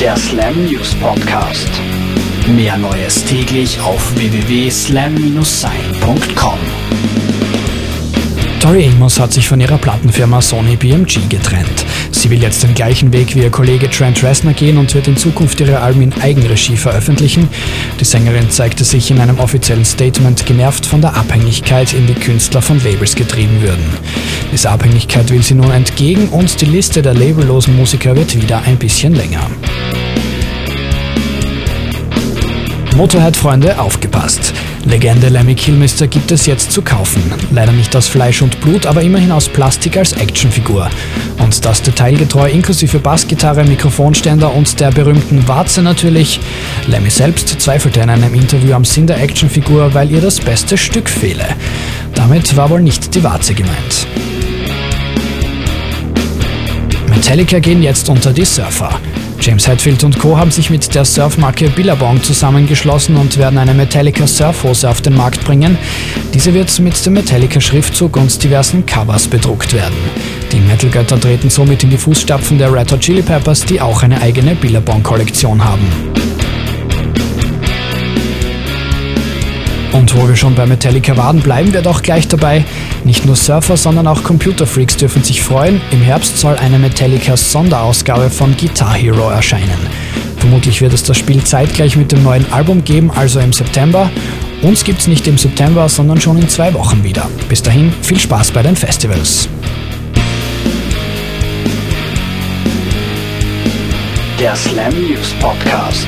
Der Slam News Podcast. Mehr Neues täglich auf www.slam-sein.com. Tori Amos hat sich von ihrer Plattenfirma Sony BMG getrennt. Sie will jetzt den gleichen Weg wie ihr Kollege Trent Reznor gehen und wird in Zukunft ihre Alben in Eigenregie veröffentlichen. Die Sängerin zeigte sich in einem offiziellen Statement genervt von der Abhängigkeit, in die Künstler von Labels getrieben würden. Dieser Abhängigkeit will sie nun entgegen und die Liste der labellosen Musiker wird wieder ein bisschen länger. Motorhead-Freunde, aufgepasst! Legende Lemmy Kilmister gibt es jetzt zu kaufen. Leider nicht aus Fleisch und Blut, aber immerhin aus Plastik als Actionfigur. Und das detailgetreu inklusive Bassgitarre, Mikrofonständer und der berühmten Warze natürlich. Lemmy selbst zweifelte in einem Interview am Sinn der Actionfigur, weil ihr das beste Stück fehle. Damit war wohl nicht die Warze gemeint. Metallica gehen jetzt unter die Surfer. James Hetfield und Co. haben sich mit der Surfmarke Billabong zusammengeschlossen und werden eine Metallica Surfhose auf den Markt bringen. Diese wird mit dem Metallica Schriftzug und diversen Covers bedruckt werden. Die Metalgötter treten somit in die Fußstapfen der Red Hot Chili Peppers, die auch eine eigene Billabong-Kollektion haben. Und wo wir schon bei Metallica waren, bleiben wir doch gleich dabei. Nicht nur Surfer, sondern auch Computerfreaks dürfen sich freuen. Im Herbst soll eine Metallica Sonderausgabe von Guitar Hero erscheinen. Vermutlich wird es das Spiel zeitgleich mit dem neuen Album geben, also im September. Uns gibt's nicht im September, sondern schon in zwei Wochen wieder. Bis dahin viel Spaß bei den Festivals. Der Slam News Podcast.